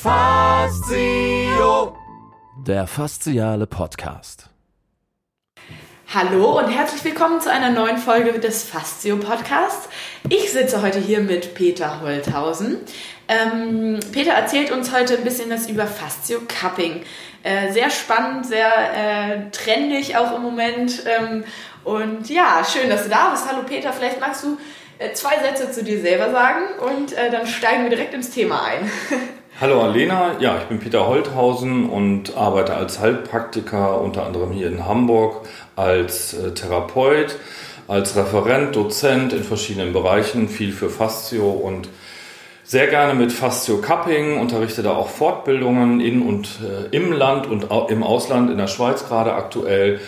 Fastio. Der fasziale Podcast. Hallo und herzlich willkommen zu einer neuen Folge des Fastio Podcasts. Ich sitze heute hier mit Peter Holthausen. Ähm, Peter erzählt uns heute ein bisschen was über Fastio Cupping. Äh, sehr spannend, sehr äh, trendig auch im Moment. Ähm, und ja, schön, dass du da bist. Hallo Peter, vielleicht magst du zwei Sätze zu dir selber sagen und äh, dann steigen wir direkt ins Thema ein. Hallo Alena, ja, ich bin Peter Holthausen und arbeite als Heilpraktiker unter anderem hier in Hamburg als äh, Therapeut, als Referent, Dozent in verschiedenen Bereichen, viel für Fastio und sehr gerne mit Fastio Cupping, unterrichte da auch Fortbildungen in und äh, im Land und im Ausland, in der Schweiz gerade aktuell.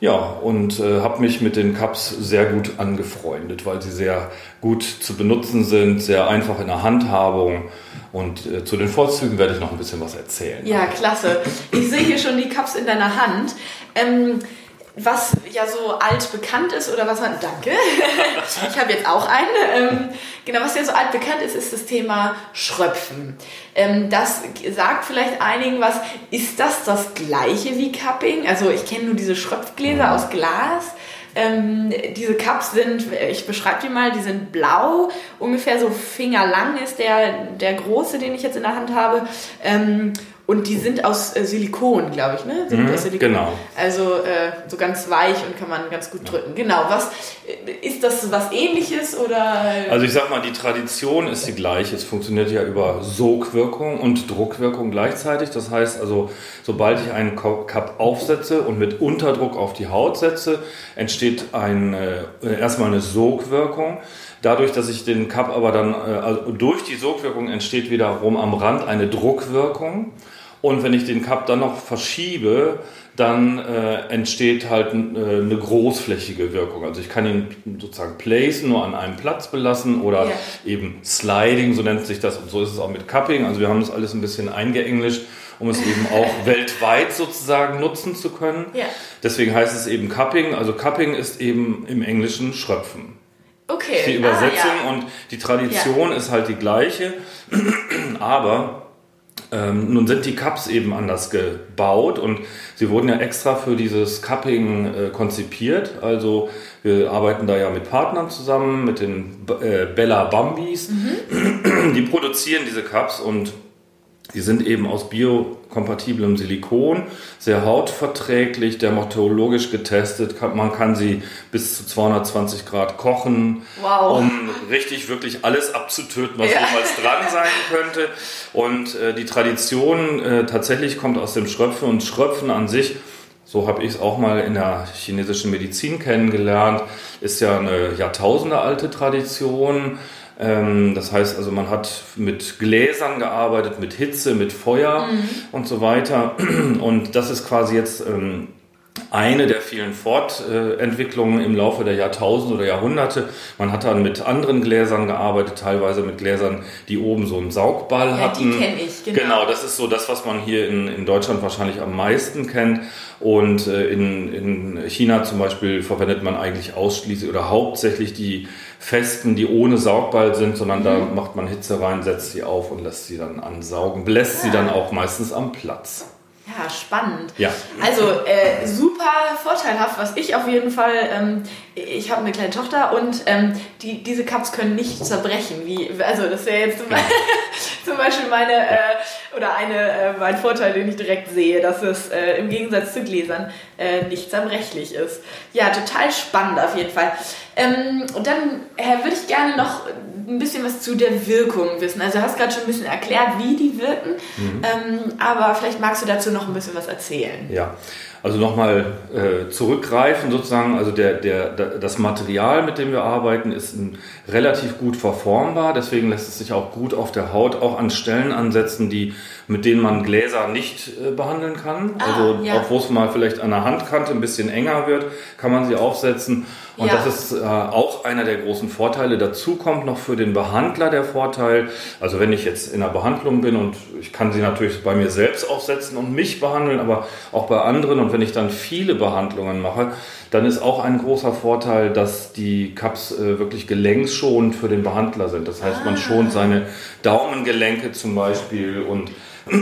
Ja, und äh, habe mich mit den Cups sehr gut angefreundet, weil sie sehr gut zu benutzen sind, sehr einfach in der Handhabung und äh, zu den Vorzügen werde ich noch ein bisschen was erzählen. Ja, klasse. Ich sehe hier schon die Cups in deiner Hand. Ähm, was ja so alt bekannt ist oder was man. Danke. ich habe jetzt auch eine. Ähm, genau, was ja so alt bekannt ist, ist das Thema Schröpfen. Ähm, das sagt vielleicht einigen was. Ist das das gleiche wie Cupping? Also ich kenne nur diese Schröpfgläser aus Glas. Ähm, diese Cups sind, ich beschreibe die mal, die sind blau, ungefähr so fingerlang ist der, der große, den ich jetzt in der Hand habe. Ähm, und die sind aus äh, Silikon, glaube ich, ne? Sind mhm, aus Silikon. Genau. Also äh, so ganz weich und kann man ganz gut drücken. Genau. Was äh, ist das was ähnliches oder? Also ich sag mal, die Tradition ist die gleiche. Es funktioniert ja über Sogwirkung und Druckwirkung gleichzeitig. Das heißt also, sobald ich einen Cup aufsetze und mit Unterdruck auf die Haut setze, entsteht ein, äh, erstmal eine Sogwirkung. Dadurch, dass ich den Cup aber dann, äh, also durch die Sogwirkung entsteht wiederum am Rand eine Druckwirkung. Und wenn ich den Cup dann noch verschiebe, dann äh, entsteht halt äh, eine großflächige Wirkung. Also ich kann ihn sozusagen placen, nur an einem Platz belassen oder ja. eben Sliding, so nennt sich das. Und so ist es auch mit Cupping. Also wir haben das alles ein bisschen eingeenglischt, um es eben auch weltweit sozusagen nutzen zu können. Ja. Deswegen heißt es eben Cupping. Also Cupping ist eben im Englischen Schröpfen. Okay. Die Übersetzung ah, ja. und die Tradition ist halt die gleiche. Aber ähm, nun sind die Cups eben anders gebaut und sie wurden ja extra für dieses Cupping äh, konzipiert. Also wir arbeiten da ja mit Partnern zusammen, mit den äh, Bella Bambis. Mhm. Die produzieren diese Cups und die sind eben aus biokompatiblem Silikon, sehr hautverträglich, dermatologisch getestet. Man kann sie bis zu 220 Grad kochen, wow. um richtig wirklich alles abzutöten, was ja. jemals dran sein könnte. Und äh, die Tradition äh, tatsächlich kommt aus dem Schröpfen und Schröpfen an sich so habe ich es auch mal in der chinesischen Medizin kennengelernt, ist ja eine Jahrtausende alte Tradition. Ähm, das heißt also, man hat mit Gläsern gearbeitet, mit Hitze, mit Feuer mhm. und so weiter. Und das ist quasi jetzt ähm, eine der vielen Fortentwicklungen im Laufe der Jahrtausende oder Jahrhunderte. Man hat dann mit anderen Gläsern gearbeitet, teilweise mit Gläsern, die oben so einen Saugball ja, hatten. Die kenne ich, genau. Genau, das ist so das, was man hier in, in Deutschland wahrscheinlich am meisten kennt. Und äh, in, in China zum Beispiel verwendet man eigentlich ausschließlich oder hauptsächlich die festen, die ohne Saugball sind, sondern mhm. da macht man Hitze rein, setzt sie auf und lässt sie dann ansaugen, belässt ja. sie dann auch meistens am Platz. Ja, spannend. Ja. Also äh, super vorteilhaft, was ich auf jeden Fall, ähm, ich habe eine kleine Tochter und ähm, die, diese Cups können nicht zerbrechen. Wie, also das wäre jetzt zum, ja. zum, Beispiel meine äh, oder eine äh, mein Vorteil, den ich direkt sehe, dass es äh, im Gegensatz zu Gläsern äh, nicht zerbrechlich ist. Ja, total spannend auf jeden Fall. Ähm, und dann äh, würde ich gerne noch ein bisschen was zu der Wirkung wissen. Also du hast gerade schon ein bisschen erklärt, wie die wirken, mhm. ähm, aber vielleicht magst du dazu noch ein bisschen was erzählen. Ja, also nochmal äh, zurückgreifen sozusagen, also der, der, das Material, mit dem wir arbeiten, ist ein, relativ gut verformbar, deswegen lässt es sich auch gut auf der Haut auch an Stellen ansetzen, die, mit denen man Gläser nicht äh, behandeln kann. Ah, also ja. auch wo es mal vielleicht an der Handkante ein bisschen enger wird, kann man sie aufsetzen. Und ja. das ist äh, auch einer der großen Vorteile. Dazu kommt noch für den Behandler der Vorteil, also wenn ich jetzt in einer Behandlung bin und ich kann sie natürlich bei mir selbst aufsetzen und mich behandeln, aber auch bei anderen und wenn ich dann viele Behandlungen mache, dann ist auch ein großer Vorteil, dass die Cups äh, wirklich gelenksschonend für den Behandler sind. Das heißt, man schont seine Daumengelenke zum Beispiel und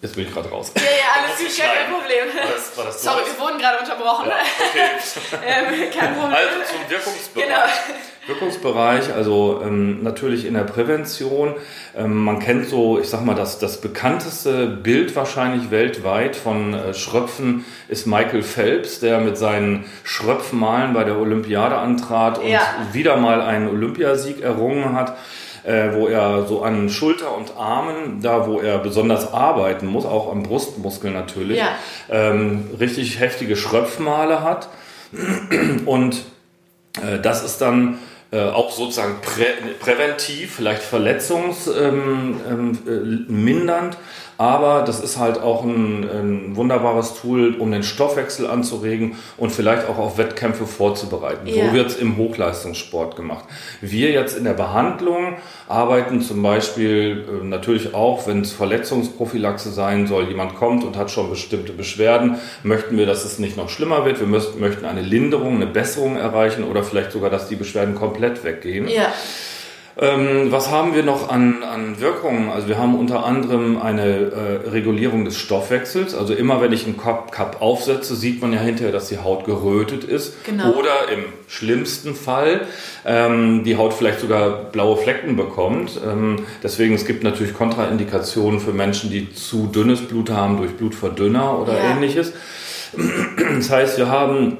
Jetzt bin ich gerade raus. Ja, ja, alles gut, kein Problem. War das, war das Sorry, wir wurden gerade unterbrochen. Ja, okay. ähm, kein Problem. Also zum Wirkungsbereich. Genau. Wirkungsbereich, also ähm, natürlich in der Prävention. Ähm, man kennt so, ich sag mal, das, das bekannteste Bild wahrscheinlich weltweit von äh, Schröpfen ist Michael Phelps, der mit seinen Schröpfmalen bei der Olympiade antrat und ja. wieder mal einen Olympiasieg errungen hat äh, wo er so an Schulter und Armen, da wo er besonders arbeiten muss, auch am Brustmuskel natürlich, ja. ähm, richtig heftige Schröpfmale hat. Und äh, das ist dann äh, auch sozusagen prä präventiv, vielleicht verletzungsmindernd. Ähm, ähm, äh, aber das ist halt auch ein, ein, wunderbares Tool, um den Stoffwechsel anzuregen und vielleicht auch auf Wettkämpfe vorzubereiten. Ja. So wird es im Hochleistungssport gemacht. Wir jetzt in der Behandlung arbeiten zum Beispiel äh, natürlich auch, wenn es Verletzungsprophylaxe sein soll, jemand kommt und hat schon bestimmte Beschwerden, möchten wir, dass es nicht noch schlimmer wird. Wir müssen, möchten eine Linderung, eine Besserung erreichen oder vielleicht sogar, dass die Beschwerden komplett weggehen. Ja. Ähm, was haben wir noch an, an Wirkungen? Also wir haben unter anderem eine äh, Regulierung des Stoffwechsels. Also immer wenn ich einen Cup, Cup aufsetze, sieht man ja hinterher, dass die Haut gerötet ist. Genau. Oder im schlimmsten Fall ähm, die Haut vielleicht sogar blaue Flecken bekommt. Ähm, deswegen es gibt natürlich Kontraindikationen für Menschen, die zu dünnes Blut haben durch Blutverdünner oder ja. ähnliches. Das heißt, wir haben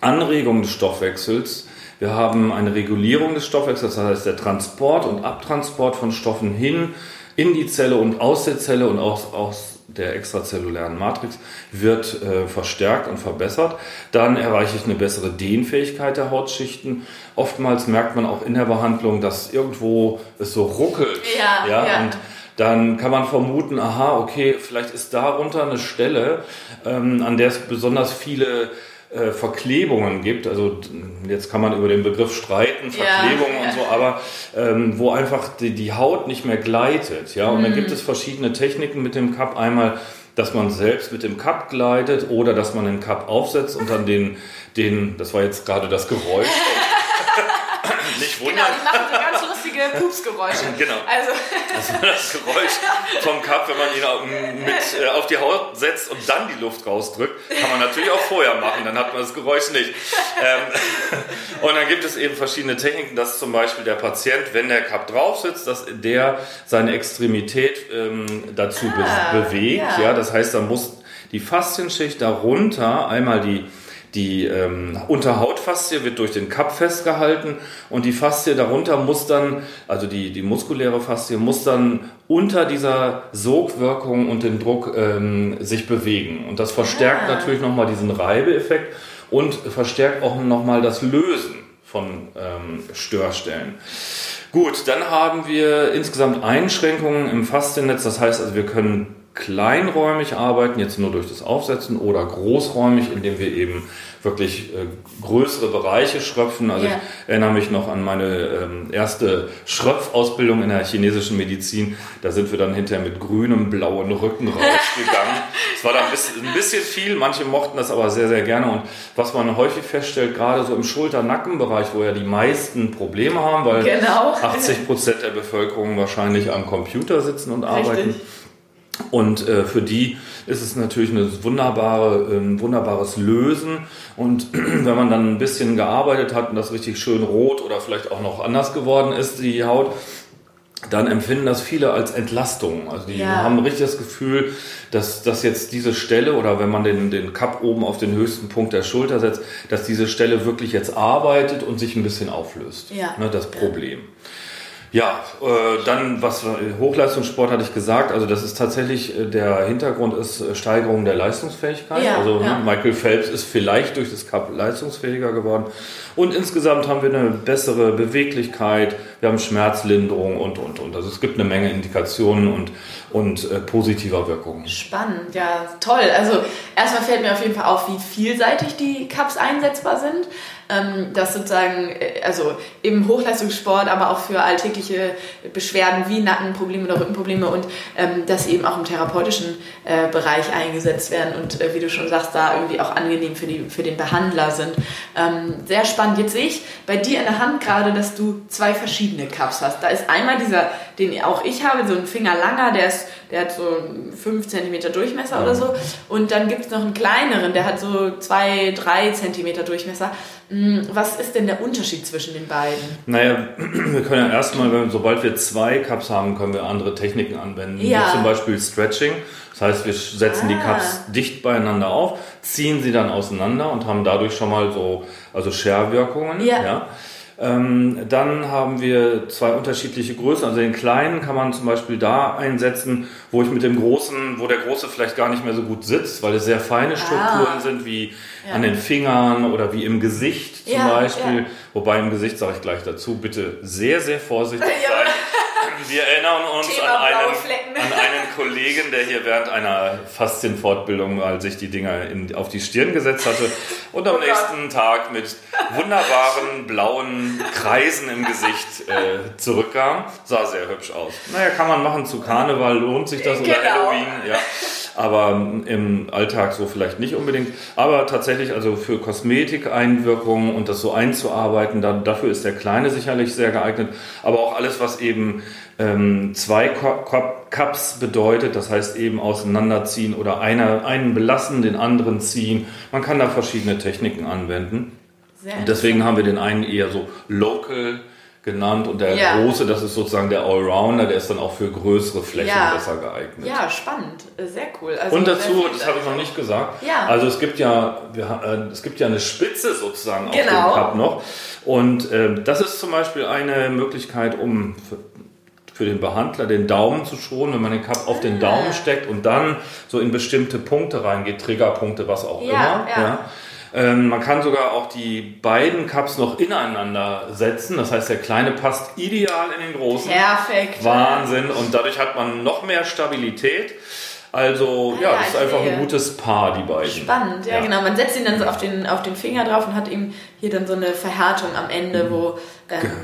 Anregung des Stoffwechsels wir haben eine Regulierung des Stoffwechsels, das heißt der Transport und Abtransport von Stoffen hin in die Zelle und aus der Zelle und aus, aus der extrazellulären Matrix wird äh, verstärkt und verbessert. Dann erreiche ich eine bessere Dehnfähigkeit der Hautschichten. Oftmals merkt man auch in der Behandlung, dass irgendwo es so ruckelt. Ja, ja, ja. Und dann kann man vermuten, aha, okay, vielleicht ist darunter eine Stelle, ähm, an der es besonders viele äh, Verklebungen gibt. Also jetzt kann man über den Begriff streiten, Verklebungen ja, und so, aber ähm, wo einfach die, die, Haut nicht mehr gleitet. Ja? Und mhm. dann gibt es verschiedene Techniken mit dem Cup. Einmal, dass man selbst mit dem Cup gleitet oder dass man den Cup aufsetzt und dann den, den das war jetzt gerade das Geräusch. nicht wundern. Genau, die machen so ganz lustige Pupsgeräusche. Genau. Also. Das war das Geräusch vom Cup, wenn man ihn mit äh, auf die Haut setzt und dann die Luft rausdrückt. Kann man natürlich auch vorher machen, dann hat man das Geräusch nicht. Ähm, und dann gibt es eben verschiedene Techniken, dass zum Beispiel der Patient, wenn der Cup drauf sitzt, dass der seine Extremität ähm, dazu ah, bewegt. Ja. ja, das heißt, da muss die Faszienschicht darunter einmal die die ähm, Unterhautfaszie wird durch den Kapp festgehalten und die Faszie darunter muss dann, also die, die muskuläre Faszie muss dann unter dieser Sogwirkung und dem Druck ähm, sich bewegen. Und das verstärkt ah. natürlich nochmal diesen Reibeeffekt und verstärkt auch nochmal das Lösen von ähm, Störstellen. Gut, dann haben wir insgesamt Einschränkungen im Fasziennetz. Das heißt also, wir können kleinräumig arbeiten, jetzt nur durch das Aufsetzen, oder großräumig, indem wir eben wirklich äh, größere Bereiche schröpfen. Also yeah. ich erinnere mich noch an meine ähm, erste Schröpfausbildung in der chinesischen Medizin. Da sind wir dann hinterher mit grünem, blauen Rücken rausgegangen. Es war dann ein bisschen, ein bisschen, viel, manche mochten das aber sehr, sehr gerne. Und was man häufig feststellt, gerade so im Schulter-Nackenbereich, wo ja die meisten Probleme haben, weil genau. 80 Prozent der Bevölkerung wahrscheinlich am Computer sitzen und Richtig. Und äh, für die ist es natürlich ein wunderbare, ein wunderbares Lösen. Und wenn man dann ein bisschen gearbeitet hat und das richtig schön rot oder vielleicht auch noch anders geworden ist, die Haut, dann empfinden das viele als Entlastung. Also die ja. haben richtig das Gefühl, dass, dass jetzt diese Stelle oder wenn man den, den Cup oben auf den höchsten Punkt der Schulter setzt, dass diese Stelle wirklich jetzt arbeitet und sich ein bisschen auflöst. Ja. Ne, das Problem. Ja. Ja, äh, dann was Hochleistungssport hatte ich gesagt. Also das ist tatsächlich äh, der Hintergrund ist äh, Steigerung der Leistungsfähigkeit. Ja, also ja. Michael Phelps ist vielleicht durch das Cup leistungsfähiger geworden. Und insgesamt haben wir eine bessere Beweglichkeit, wir haben Schmerzlinderung und und und. Also es gibt eine Menge Indikationen und und äh, positiver Wirkungen. Spannend, ja, toll. Also erstmal fällt mir auf jeden Fall auf, wie vielseitig die Cups einsetzbar sind. Ähm, dass sozusagen, äh, also im Hochleistungssport, aber auch für alltägliche Beschwerden wie Nackenprobleme oder Rückenprobleme und ähm, dass eben auch im therapeutischen äh, Bereich eingesetzt werden und äh, wie du schon sagst, da irgendwie auch angenehm für, die, für den Behandler sind. Ähm, sehr spannend. Jetzt sehe ich bei dir in der Hand gerade, dass du zwei verschiedene Cups hast. Da ist einmal dieser, den auch ich habe, so ein Fingerlanger, der ist, der hat so 5 cm Durchmesser oder so. Und dann gibt es noch einen kleineren, der hat so 2, 3 cm Durchmesser. Hm, was ist denn der Unterschied zwischen den beiden? Naja, wir können ja erstmal, sobald wir zwei Cups haben, können wir andere Techniken anwenden. Ja. Wie zum Beispiel Stretching. Das heißt, wir setzen die Ah. Cups dicht beieinander auf, ziehen sie dann auseinander und haben dadurch schon mal so also Scherwirkungen. Ja. Ähm, dann haben wir zwei unterschiedliche Größen. Also den kleinen kann man zum Beispiel da einsetzen, wo ich mit dem großen, wo der große vielleicht gar nicht mehr so gut sitzt, weil es sehr feine Strukturen Ah. sind, wie Ja. an den Fingern oder wie im Gesicht zum Ja, Beispiel. ja. Wobei im Gesicht sage ich gleich dazu, bitte sehr, sehr vorsichtig sein. Wir erinnern uns Thema an einen, an einen Kollegen, der hier während einer Faszienfortbildung mal sich die Dinger in, auf die Stirn gesetzt hatte und am Oh nächsten Tag mit wunderbaren blauen Kreisen im Gesicht äh, zurückkam. Sah sehr hübsch aus. Naja, kann man machen zu Karneval, lohnt sich das oder Genau. Halloween, ja. Aber im Alltag so vielleicht nicht unbedingt. Aber tatsächlich, also für Kosmetikeinwirkungen und das so einzuarbeiten, dann, dafür ist der Kleine sicherlich sehr geeignet. Aber auch alles, was eben ähm, zwei Cups bedeutet, das heißt eben auseinanderziehen oder einer, einen belassen, den anderen ziehen. Man kann da verschiedene Techniken anwenden. Sehr Und deswegen haben wir den einen eher so local genannt und der Ja. große, das ist sozusagen der Allrounder, der ist dann auch für größere Flächen Ja. besser geeignet. Ja, spannend. Äh, Sehr cool. Also Und dazu, das habe ich noch nicht gesagt, Ja. also es gibt ja, wir, äh, es gibt ja eine Spitze sozusagen auf Genau. dem Cup noch. Und ähm, das ist zum Beispiel eine Möglichkeit, um für, für den Behandler den Daumen zu schonen, wenn man den Cup auf den Ah. Daumen steckt und dann so in bestimmte Punkte reingeht, Triggerpunkte, was auch immer. ja. Ähm, man kann sogar auch die beiden Cups noch ineinander setzen. Das heißt, der kleine passt ideal in den großen. Perfekt. Wahnsinn. Und dadurch hat man noch mehr Stabilität. Also, Ah, ja, ja, das ist einfach sehe. ein gutes Paar, die beiden. Spannend, ja, genau. Man setzt ihn dann so auf den, auf den Finger drauf und hat eben hier dann so eine Verhärtung am Ende, wo.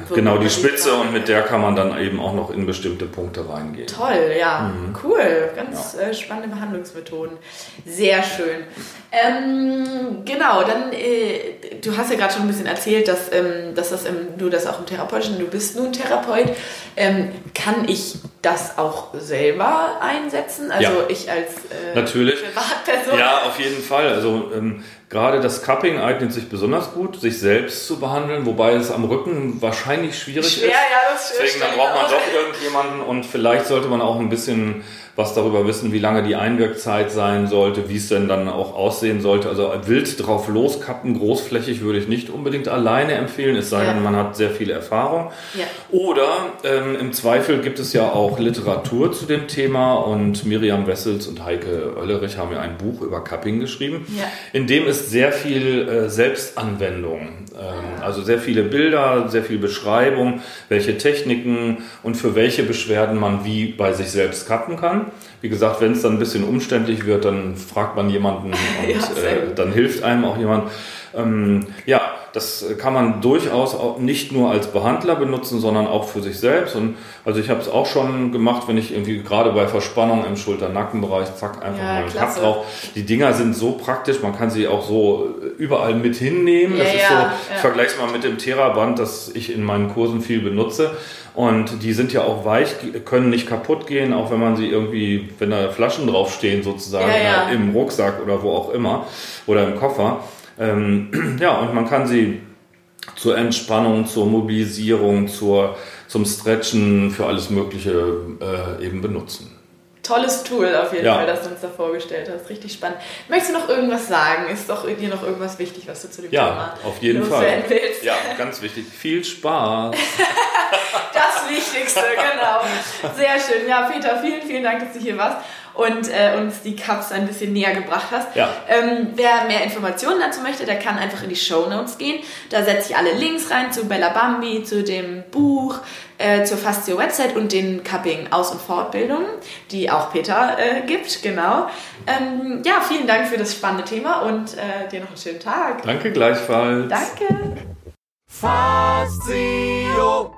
Wo Genau, die Spitze und mit der kann man dann eben auch noch in bestimmte Punkte reingehen. Toll, ja. Mhm. Cool. Ganz äh, spannende Behandlungsmethoden. Sehr schön. Ähm, genau, dann, äh, du hast ja gerade schon ein bisschen erzählt, dass, ähm, dass das im, du das auch im Therapeutischen, du bist nun Therapeut. Ähm, kann ich das auch selber einsetzen? Also Ja. ich als äh, Natürlich. Privatperson? Ja, auf jeden Fall. Also ähm, gerade das Cupping eignet sich besonders gut, sich selbst zu behandeln, wobei es am Rücken wahrscheinlich schwierig Schwer, ist. ja, das Deswegen, stell dann braucht man doch irgendjemanden und vielleicht sollte man auch ein bisschen was darüber wissen, wie lange die Einwirkzeit sein sollte, wie es denn dann auch aussehen sollte. Also wild drauf loskappen, großflächig würde ich nicht unbedingt alleine empfehlen, es sei Ja. denn, man hat sehr viel Erfahrung. Ja. Oder ähm, im Zweifel gibt es ja auch Literatur zu dem Thema und Miriam Wessels und Heike Oellerich haben ja ein Buch über Cupping geschrieben, Ja. in dem ist sehr viel äh, Selbstanwendung. Ähm, also sehr viele Bilder, sehr viel Beschreibung, welche Techniken und für welche Beschwerden man wie bei sich selbst kappen kann. Wie gesagt, wenn es dann ein bisschen umständlich wird, dann fragt man jemanden und Ja, äh, dann hilft einem auch jemand. Ähm, ja, das kann man durchaus auch nicht nur als Behandler benutzen, sondern auch für sich selbst. Und also ich habe es auch schon gemacht, wenn ich irgendwie gerade bei Verspannung im Schulter-Nackenbereich, zack, einfach Ja, mal einen klasse. drauf. Die Dinger sind so praktisch, man kann sie auch so überall mit hinnehmen. Ja, das ist so, ja. ich vergleiche es mal mit dem Theraband, das ich in meinen Kursen viel benutze. Und die sind ja auch weich, können nicht kaputt gehen, auch wenn man sie irgendwie, wenn da Flaschen draufstehen sozusagen, Ja, ja. im Rucksack oder wo auch immer oder im Koffer. Ähm, ja, und man kann sie zur Entspannung, zur Mobilisierung, zur, zum Stretchen, für alles Mögliche äh, eben benutzen. Tolles Tool auf jeden Ja. Fall, das du uns da vorgestellt hast. Richtig spannend. Möchtest du noch irgendwas sagen? Ist doch dir noch irgendwas wichtig, was du zu dem Ja, Thema auf jeden Fall. willst? Ja, ganz wichtig. Viel Spaß. Das Wichtigste, genau. Sehr schön. Ja, Peter, vielen, vielen Dank, dass du hier warst. Und äh, uns die Cups ein bisschen näher gebracht hast. Ja. Ähm, wer mehr Informationen dazu möchte, der kann einfach in die Show Notes gehen. Da setze ich alle Links rein zu Bella Bambi, zu dem Buch, äh, zur Fastio Website und den Cupping Aus- und Fortbildungen, die auch Peter äh, gibt, genau. Ähm, ja, vielen Dank für das spannende Thema und äh, dir noch einen schönen Tag. Danke gleichfalls. Danke. Fazio.